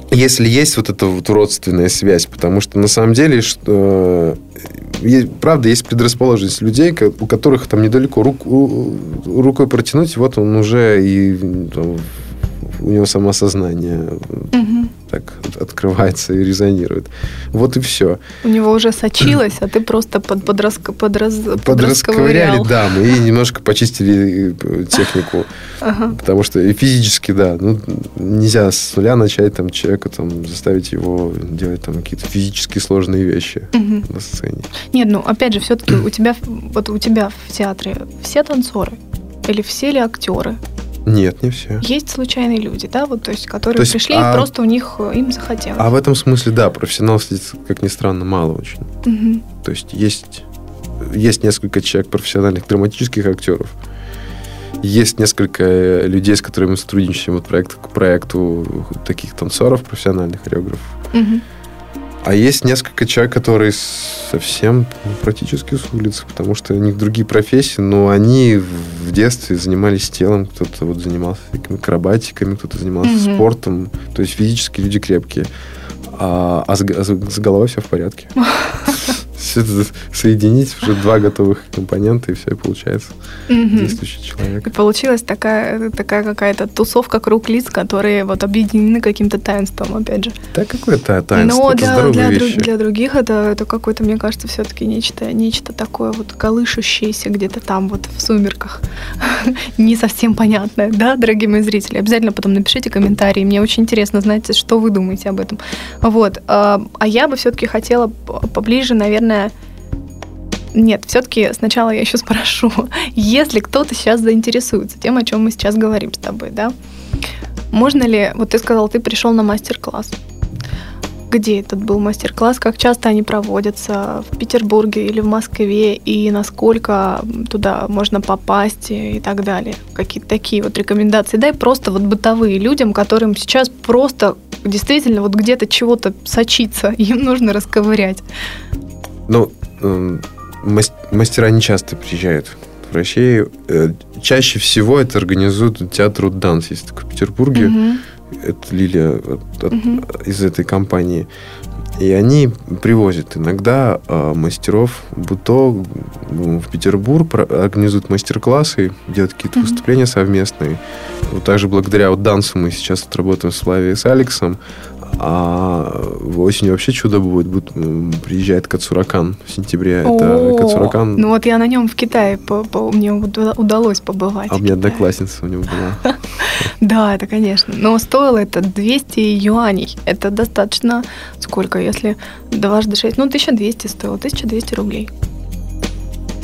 если есть вот эта вот родственная связь, потому что на самом деле, что, э, правда, есть предрасположенность людей, у которых там недалеко рук- рукой протянуть, вот он уже и там, у него самосознание Мгм. Так от- открывается и резонирует. Вот и все. У него уже сочилось, а ты просто под, подраск, подраз, Подрасковыряли, подрасковырял. да, мы и немножко почистили э, технику. Ага. Потому что и физически, да, ну, нельзя с нуля начать там человека, там, заставить его делать там какие-то физически сложные вещи Мгм. на сцене. Нет, ну опять же, все-таки у тебя, вот у тебя в театре все танцоры? Или все ли актеры? Нет, не все. Есть случайные люди, да, вот, то есть, которые То есть, пришли, а- и просто у них э, им захотелось. А в этом смысле, да, профессионалов, здесь, как ни странно, мало очень. Мгм. То есть есть, есть несколько человек профессиональных драматических актеров. Есть несколько э, людей, с которыми мы сотрудничаем вот проект, к проекту таких танцоров, профессиональных хореографов. Мгм. А есть несколько человек, которые совсем практически с улицы, потому что у них другие профессии, но они в детстве занимались телом, кто-то вот занимался акробатиками, кто-то занимался Мгм. спортом, то есть физически люди крепкие, а, а с, а с головой все в порядке. Соединить, уже два готовых компонента, и все, и получается Мгм. действующий человек. И получилась такая, такая какая-то тусовка круг лиц, которые вот объединены каким-то таинством, опять же. Да какое-то таинство, Но это для, для, для других это, это какое-то, мне кажется, все-таки нечто, нечто такое вот колышущееся где-то там вот в сумерках. Не совсем понятное, да, дорогие мои зрители? Обязательно потом напишите комментарии. Мне очень интересно знать, что вы думаете об этом. Вот. А а я бы все-таки хотела поближе, наверное, нет, все-таки сначала я еще спрошу, если кто-то сейчас заинтересуется тем, о чем мы сейчас говорим с тобой, да, можно ли, вот ты сказал, ты пришел на мастер-класс. Где этот был мастер-класс? Как часто они проводятся? В Петербурге или в Москве? И насколько туда можно попасть и так далее? Какие-то такие вот рекомендации. Дай просто вот бытовые людям, которым сейчас просто действительно вот где-то чего-то сочится, им нужно расковырять. Ну, эм, мас- мастера не часто приезжают в Россию. Э, Чаще всего это организует театр Данс, есть такой в Петербурге. Мгм. Это Лилия от- от- Мгм. из этой компании. И они привозят иногда э, мастеров Буто в Петербург, организуют мастер-классы, делают какие-то Мгм. выступления совместные. Вот также благодаря вот Дансу мы сейчас вот работаем с Славией и с Алексом. А в осенью вообще чудо будет. будет приезжает Кацуракан в сентябре. Это О, Кацуракан. Ну вот я на нем в Китае по- по- мне уда- удалось побывать. а у меня одноклассница у него была. Да, это конечно. Но стоило это 200 юаней. Это достаточно сколько, если дважды 6? Ну, 1200 стоило, 1200 рублей.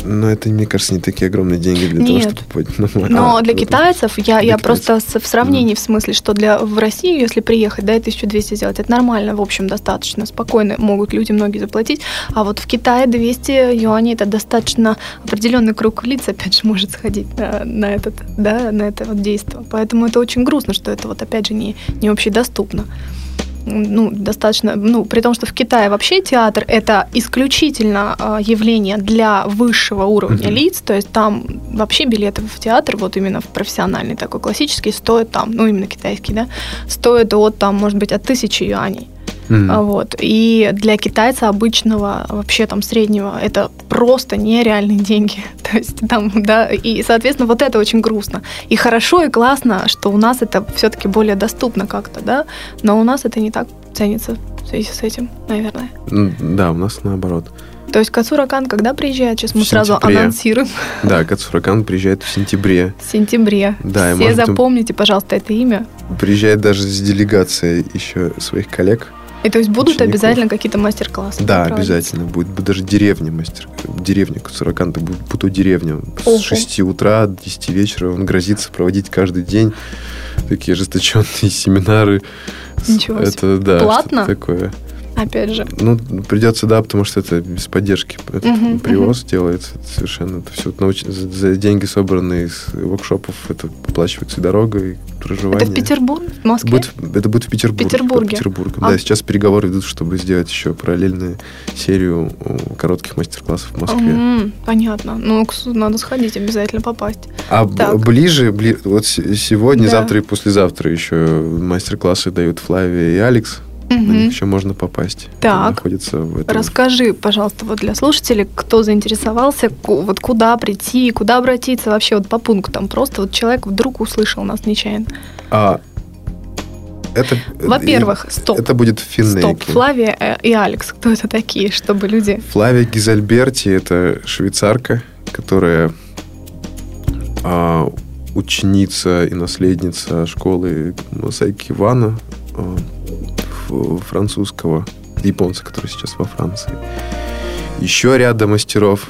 Но это, мне кажется, не такие огромные деньги для того, Нет. чтобы попасть на Но А, для китайцев, я, Для я просто с- в сравнении, в смысле, что для в Россию, если приехать, да, и 1200 сделать, это нормально, в общем, достаточно спокойно могут люди многие заплатить. А вот в Китае 200 юаней это достаточно определенный круг лиц, опять же, может сходить на, на этот, да, на это вот действие. Поэтому это очень грустно, что это вот опять же не, не общедоступно ну, достаточно, ну, при том, что в Китае вообще театр это исключительно э, явление для высшего уровня Мгм. лиц, то есть там вообще билеты в театр, вот именно в профессиональный такой классический, стоят там, ну, именно китайский, да, стоят от там, может быть, от тысячи юаней. А, Вот. И для китайца обычного, вообще там среднего, это просто нереальные деньги. То есть там, да, и, соответственно, вот это очень грустно. И хорошо, и классно, что у нас это все-таки более доступно как-то, да, но у нас это не так ценится в связи с этим, наверное. М, Да, у нас наоборот. То есть Кацуракан когда приезжает? Сейчас мы сразу анонсируем. Да, Кацуракан приезжает в сентябре. В сентябре. Да, и Все может, запомните, пожалуйста, это имя. приезжает даже с делегацией еще своих коллег. И то есть будут Учеников. обязательно какие-то мастер-классы? Да, обязательно. Будет будет даже деревня мастер. Деревня Кацуракан, это будет Путу деревня. Ого. С 6 утра до 10 вечера он грозится проводить каждый день такие ожесточенные семинары. Ничего себе. Это, да, Платно? такое. Опять же. Ну, придется, да, потому что это без поддержки. Этот Мгм, привоз делается это совершенно. Это все науч- за, деньги, собранные из воркшопов, это оплачивается дорога, и проживание. Это в Петербурге? В Москве? Будет, это будет в Петербурге. Петербурге. под Петербургом. А- Да, сейчас переговоры идут, чтобы сделать еще параллельную серию э, коротких мастер-классов в Москве. М, понятно. Ну, надо сходить, обязательно попасть. А Так. ближе, бли- вот сегодня, Да. завтра и послезавтра еще мастер-классы дают Флавия и Алекс. На Мгм. них еще можно попасть. Так. Они находятся в этом. Расскажи, пожалуйста, вот для слушателей, кто заинтересовался, вот куда прийти, куда обратиться вообще вот по пунктам. Просто вот человек вдруг услышал нас нечаянно. А, это, Во-первых, стоп. Это будет в Финнеке. Стоп, Флавия э, и Алекс, кто это такие, чтобы люди... Флавия Гизальберти – это швейцарка, которая а, ученица и наследница школы Масайки Ивана а, французского, японца, который сейчас во Франции. Еще ряда мастеров.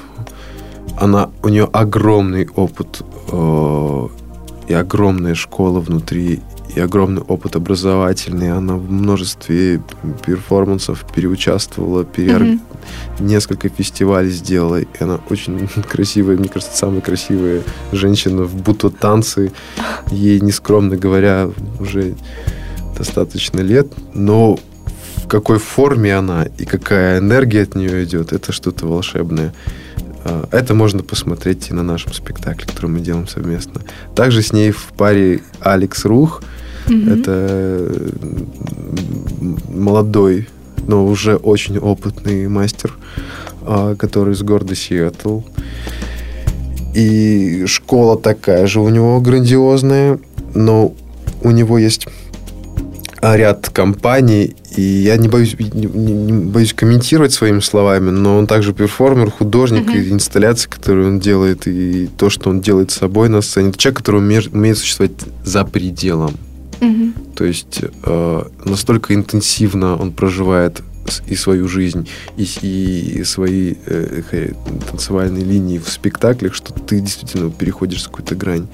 Она, у нее огромный опыт э, и огромная школа внутри, и огромный опыт образовательный. Она в множестве перформансов переучаствовала, переор- Мгм. несколько фестивалей сделала. И она очень красивая, мне кажется, самая красивая женщина в буту-танце. Ей, нескромно говоря, уже достаточно лет. Но в какой форме она и какая энергия от нее идет, это что-то волшебное. А, Это можно посмотреть и на нашем спектакле, который мы делаем совместно. Также с ней в паре Алекс Рух. Мгм. Это молодой, но уже очень опытный мастер, а, который из города Сиэтл. И школа такая же у него грандиозная, но у него есть ряд компаний, и я не боюсь, не, не- боюсь комментировать своими словами, но он также перформер, художник, Мгм. и инсталляции, которые он делает, и то, что он делает с собой на сцене. Это человек, который умеет, умеет существовать за пределом. Мгм. То есть э, настолько интенсивно он проживает и свою жизнь, и, и свои э, танцевальные линии в спектаклях, что ты действительно переходишь какую-то грань.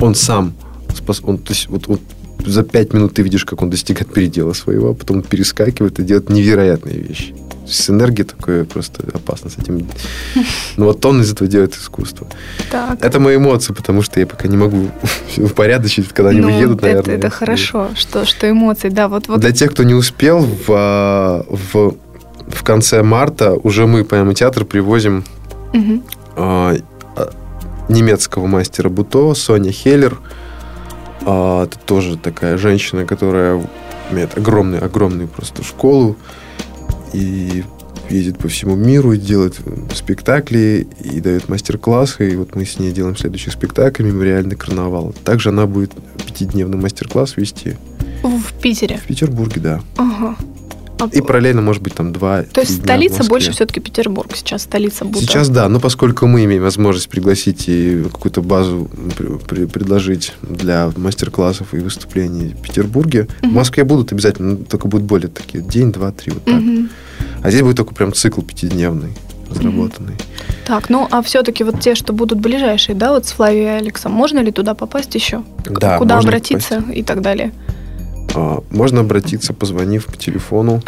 Он сам спос- он, то есть, вот, вот за пять минут ты видишь, как он достигает передела своего, а потом перескакивает и делает невероятные вещи. То есть энергия такое просто опасно с этим. Но вот он из этого делает искусство. Так. Это мои эмоции, потому что я пока не могу упорядочить, когда они Ну, уедут, это- наверное. Это, я- хорошо, что, что эмоции, да, вот, вот Для тех, кто не успел, в, а, в, в конце марта уже мы, по театр привозим а, а, немецкого мастера Буто, Соня Хеллер. А, это тоже такая женщина, которая имеет огромную, огромную просто школу и ездит по всему миру и делает спектакли и дает мастер-классы. И вот мы с ней делаем следующий спектакль «Мемориальный карнавал». Также она будет пятидневный мастер-класс вести в Питере. в Петербурге, да. Ага. И параллельно, может быть, там два То есть столица больше все-таки Петербург сейчас, столица Будда. Сейчас да, но поскольку мы имеем возможность пригласить и какую-то базу при- предложить для мастер-классов и выступлений в Петербурге, в. Москве будут обязательно, но только будут более такие день, два, три, вот так. А здесь будет только прям цикл пятидневный, разработанный. Так, ну а все-таки вот те, что будут ближайшие, да, вот с Флавией и Алексом, можно ли туда попасть еще? Да, Куда обратиться и так далее? А, можно обратиться, позвонив по телефону.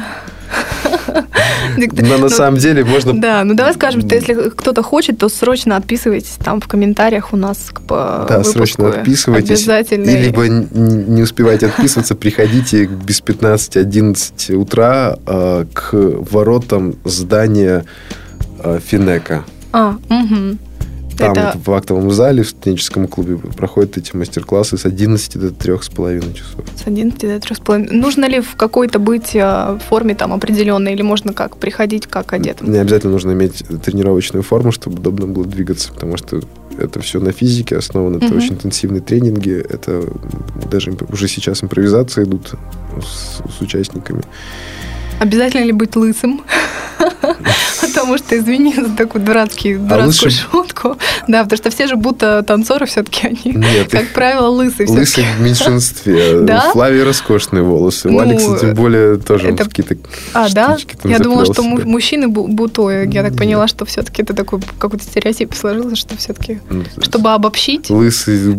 Но на ну, самом деле можно Да, ну давай скажем, что если кто-то хочет, то срочно отписывайтесь там в комментариях у нас к Да, срочно отписывайтесь. Обязательно. И либо не успевайте отписываться, приходите без 15-11 утра э, к воротам здания э, Финека. А, мгм. Там Это- вот в актовом зале, в студенческом клубе проходят эти мастер-классы с 11 до 3,5 часов. С 11 до 3,5. Нужно ли в какой-то быть э, форме там определенной, или можно как приходить как одетым? Не обязательно нужно иметь тренировочную форму, чтобы удобно было двигаться, потому что это все на физике основано, это Мгм. очень интенсивные тренинги, это даже уже сейчас импровизации идут с, с участниками. Обязательно ли быть лысым? А Потому что, извини за такую дурацкий, А дурацкую лучше- шутку. Да, потому что все же будто танцоры все-таки они, Нет, как правило, лысые все Лысый в меньшинстве. Да? У Флавии роскошные волосы. У Ну, Алекса тем более тоже это- какие-то А, да? Я думала, что себе. мужчины бу- бутои. Я так поняла, что все-таки это такой какой-то стереотип сложился, что все-таки, Ну, чтобы обобщить. Лысый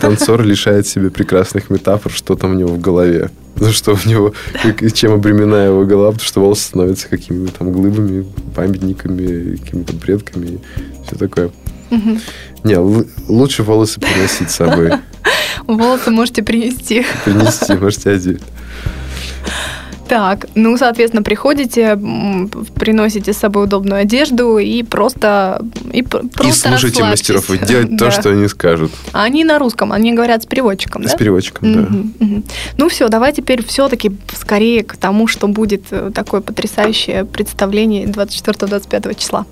танцор лишает себе прекрасных метафор, что там у него в голове. Ну, что у него, как- чем обременена его голова, потому что волосы становятся какими-то там глыбами, памятниками, какими-то предками и все такое. Мгм. Не, лучше волосы приносить с собой. Волосы можете принести. Принести, можете одеть. Так, ну, соответственно, приходите, приносите с собой удобную одежду и просто и пр- И просто слушайте мастеров, и делать то, Да. что они скажут. А Они на русском, они говорят с переводчиком, С да? переводчиком, да. Мгм, мгм. Ну все, давай теперь все-таки скорее к тому, что будет э, такое потрясающее представление 24-25 числа.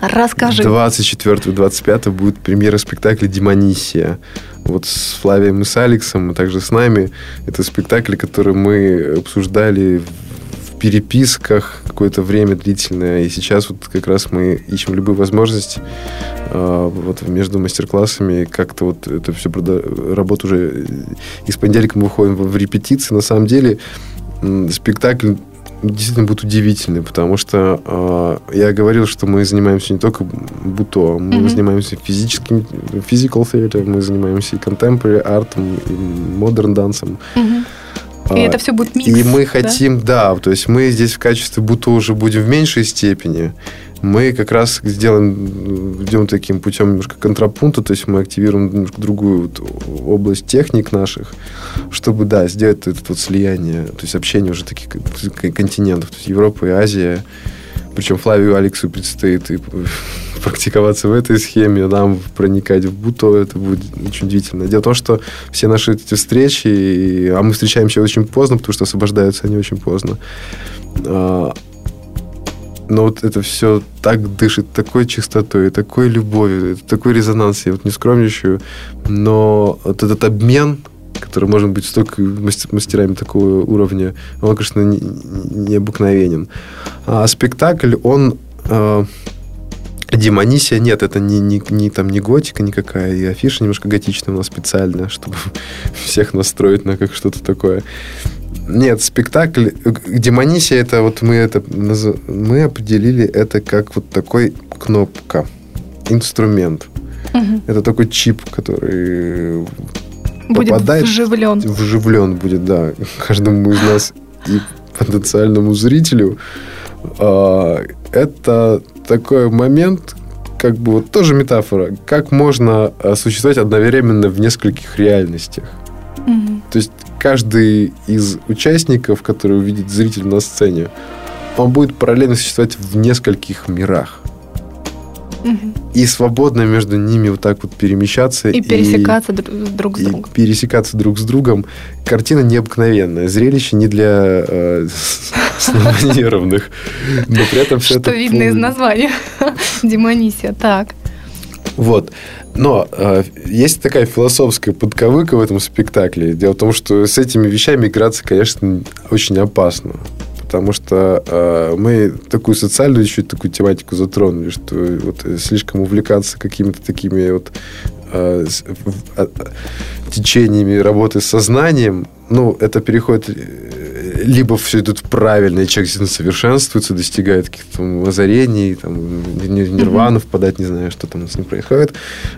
Расскажи. 24-25 будет премьера спектакля «Демонисия». Вот с Флавием и с Алексом, а также с нами. Это спектакль, который мы обсуждали в переписках какое-то время длительное. И сейчас вот как раз мы ищем любую возможность а, вот между мастер-классами как-то вот это все работа уже э, из понедельника мы выходим в репетиции. На самом деле спектакль действительно будет удивительный, потому что э, я говорил, что мы занимаемся не только буто, мы Мгм. занимаемся физическим, physical theater, мы занимаемся и contemporary артом, и modern дансом. Мгм. И А, это все будет микс. и мы да? хотим, да? то есть мы здесь в качестве буто уже будем в меньшей степени. Мы как раз сделаем, идем таким путем немножко контрапункта, то есть мы активируем немножко другую вот область техник наших, чтобы, да, сделать это вот слияние, то есть общение уже таких кон- континентов, то есть Европа и Азия. Причем Флавию Алексу предстоит и практиковаться в этой схеме, а нам проникать в буто, это будет очень удивительно. Дело в том, что все наши эти встречи, а мы встречаемся очень поздно, потому что освобождаются они очень поздно. Но вот это все так дышит такой чистотой, такой любовью, такой резонанс, я вот не скромничаю, но вот этот обмен, который может быть столько мастер- мастерами такого уровня, он, конечно, не- не- необыкновенен. А спектакль, он... э, Демонисия, нет, это не, не, не, там, не готика никакая, и афиша немножко готичная у нас специально, чтобы всех настроить на как что-то такое. Нет, спектакль э, Демонисия, это вот мы это мы определили это как вот такой кнопка, инструмент. Мгм. Это такой чип, который Будет попадает вживлен. вживлен будет, да, каждому из нас и потенциальному зрителю. А, Это такой момент, как бы вот тоже метафора, как можно а, существовать одновременно в нескольких реальностях. Мгм. То есть каждый из участников, который увидит зритель на сцене, он будет параллельно существовать в нескольких мирах. Мгм. И свободно между ними вот так вот перемещаться. И пересекаться дру- друг с и другом. пересекаться друг с другом. Картина необыкновенная. Зрелище не для э, слабонервных. Но при этом все Что это... видно из названия. Демонисия. Так. Вот. Но э, есть такая философская подковыка в этом спектакле. Дело в том, что с этими вещами играться, конечно, очень опасно. Потому что э, мы такую социальную еще такую тематику затронули, что вот слишком увлекаться какими-то такими вот э, а- течениями работы с сознанием, ну, это переходит э, либо все идет правильно, и человек действительно совершенствуется, достигает каких-то озарений, там, нирвану впадать, не знаю, что там с ним происходит.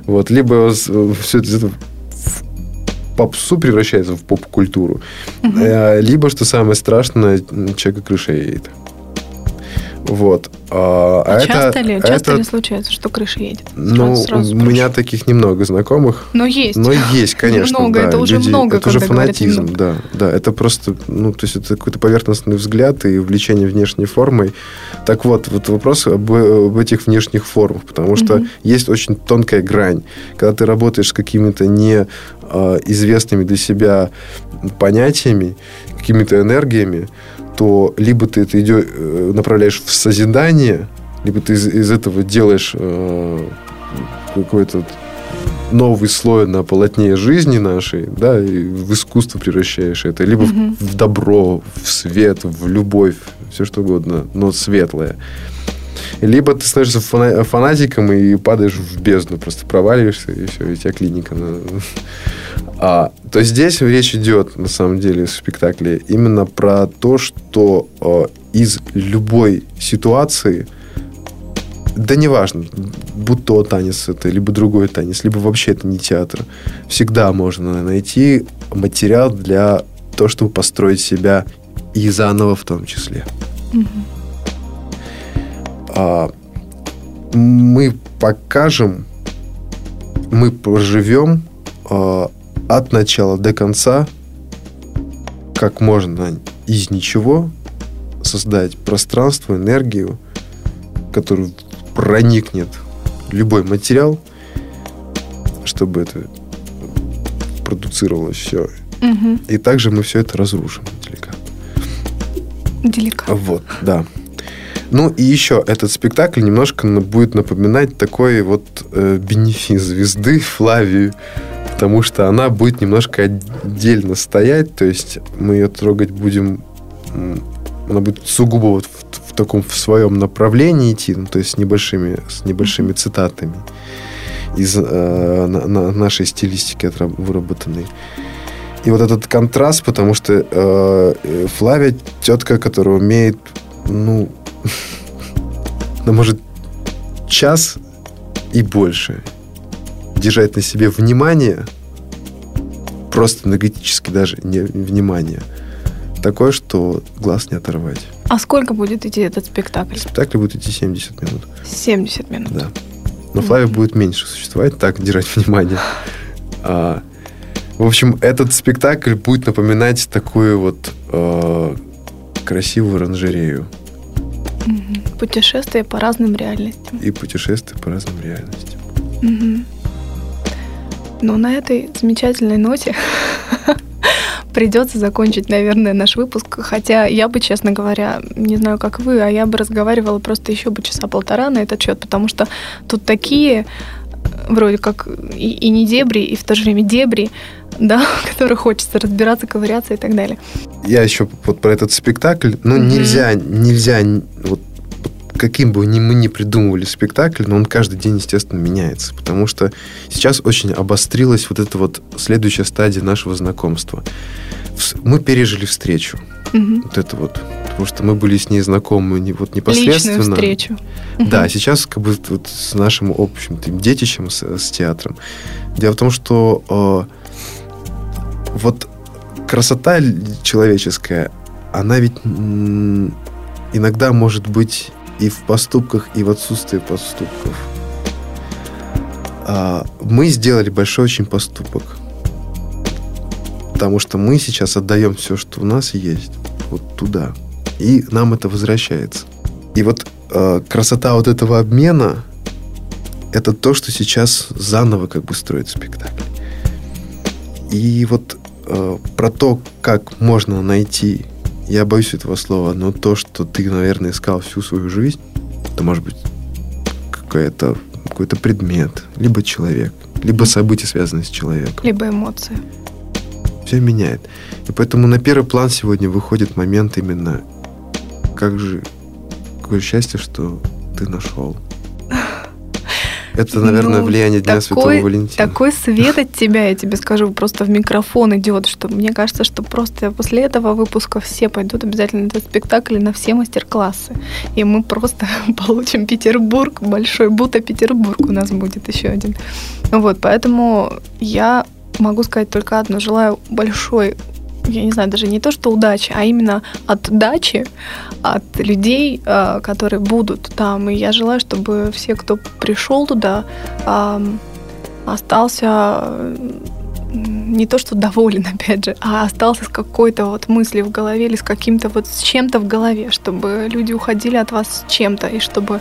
Вот, либо все это в попсу превращается в поп-культуру. Э, Либо, что самое страшное, человека крыша едет. Вот. А, а это- часто ли? Часто это- ли случается, что крыша едет? Ну, Сразу- сразу у меня спрашиваю. таких немного знакомых. Но есть. Но есть, конечно. Много, да. это уже Люди- много, Это уже фанатизм, да. Да, это просто, ну, то есть это какой-то поверхностный взгляд и увлечение внешней формой. Так вот, вот вопрос об, об этих внешних формах, потому что Мгм. есть очень тонкая грань. Когда ты работаешь с какими-то не а, известными для себя понятиями, какими-то энергиями, то либо ты это идё- э, направляешь в созидание, либо ты из, из этого делаешь э, какой-то новый слой на полотне жизни нашей, да, и в искусство превращаешь это, либо в- Мгм. в, добро, в свет, в любовь, все что угодно, но светлое. Либо ты становишься фана- фанатиком и падаешь в бездну, просто проваливаешься, и все, и тебя клиника. А, то здесь речь идет, на самом деле, в спектакле именно про то, что э, из любой ситуации да неважно, будь то танец это, либо другой танец, либо вообще это не театр. Всегда можно найти материал для того, чтобы построить себя и заново в том числе. Угу. Мы покажем, мы проживем а, от начала до конца, как можно из ничего создать пространство, энергию, которую проникнет любой материал, чтобы это продуцировалось все. Угу. И также мы все это разрушим деликатно. Деликатно. Вот, да. Ну и еще этот спектакль немножко будет напоминать такой вот э, бенефис звезды Флавию, потому что она будет немножко отдельно стоять, то есть мы ее трогать будем, она будет сугубо вот в в таком в своем направлении идти, ну, то есть с небольшими, с небольшими цитатами из э, на, на нашей стилистики выработанной. И вот этот контраст, потому что э, Флавия тетка, которая умеет, ну, она может час и больше держать на себе внимание, просто энергетически даже не внимание, такое, что глаз не оторвать. А сколько будет идти этот спектакль? Спектакль будет идти 70 минут. 70 минут? Да. Но Флавия будет меньше существовать, так держать внимание. А, в общем, этот спектакль будет напоминать такую вот э, красивую оранжерею. Путешествие по разным реальностям. И путешествие по разным реальностям. Угу. Но на этой замечательной ноте придется закончить, наверное, наш выпуск. Хотя я бы, честно говоря, не знаю, как вы, а я бы разговаривала просто еще бы часа полтора на этот счет, потому что тут такие вроде как и, и не дебри, и в то же время дебри, да, в которых хочется разбираться, ковыряться и так далее. Я еще вот про этот спектакль, ну, mm-hmm. нельзя, нельзя вот каким бы ни мы ни придумывали спектакль, но он каждый день, естественно, меняется. Потому что сейчас очень обострилась вот эта вот следующая стадия нашего знакомства. Мы пережили встречу. Угу. Вот это вот. Потому что мы были с ней знакомы не, вот непосредственно. Личную встречу. Да, угу. сейчас как бы вот с нашим общим детищем, с, с театром. Дело в том, что э, вот красота человеческая, она ведь иногда может быть и в поступках, и в отсутствии поступков. А, мы сделали большой очень поступок. Потому что мы сейчас отдаем все, что у нас есть, вот туда. И нам это возвращается. И вот э, красота вот этого обмена это то, что сейчас заново как бы строит спектакль. И вот э, про то, как можно найти я боюсь этого слова, но то, что ты, наверное, искал всю свою жизнь, это может быть какой-то какой-то предмет, либо человек, либо событие, связанное с человеком. Либо эмоции. Все меняет. И поэтому на первый план сегодня выходит момент именно, как же, какое счастье, что ты нашел. Это, наверное, ну, влияние Дня такой, Святого Валентина. Такой свет от тебя, я тебе скажу, просто в микрофон идет, что мне кажется, что просто после этого выпуска все пойдут обязательно на этот спектакль на все мастер-классы. И мы просто получим Петербург, большой Бута Петербург у нас будет еще один. Вот, поэтому я могу сказать только одно. Желаю большой я не знаю, даже не то, что удачи, а именно от дачи, от людей, а, которые будут там. И я желаю, чтобы все, кто пришел туда, остался не то что доволен, опять же, а остался с какой-то вот мыслью в голове или с каким-то вот с чем-то в голове, чтобы люди уходили от вас с чем-то, и чтобы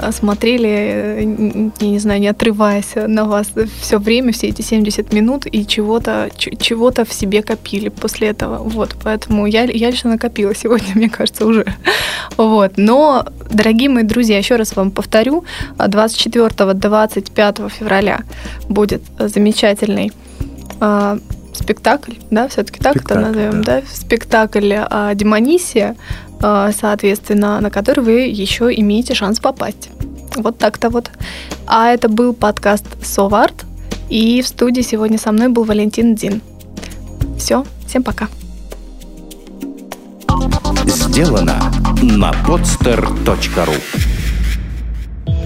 э, смотрели, э, я не знаю, не отрываясь на вас все время, все эти 70 минут, и чего-то чего-то в себе копили после этого. Вот, поэтому я, я лично накопила сегодня, мне кажется, уже. Вот. Но, дорогие мои друзья, еще раз вам повторю, 24-25 февраля будет замечательный а, спектакль, да, все-таки так это назовем, да, да спектакль а, Демонисия э, соответственно, на который вы еще имеете шанс попасть. Вот так-то вот. А это был подкаст «Соварт», и в студии сегодня со мной был Валентин Дин. Все, всем пока. Сделано на podster.ru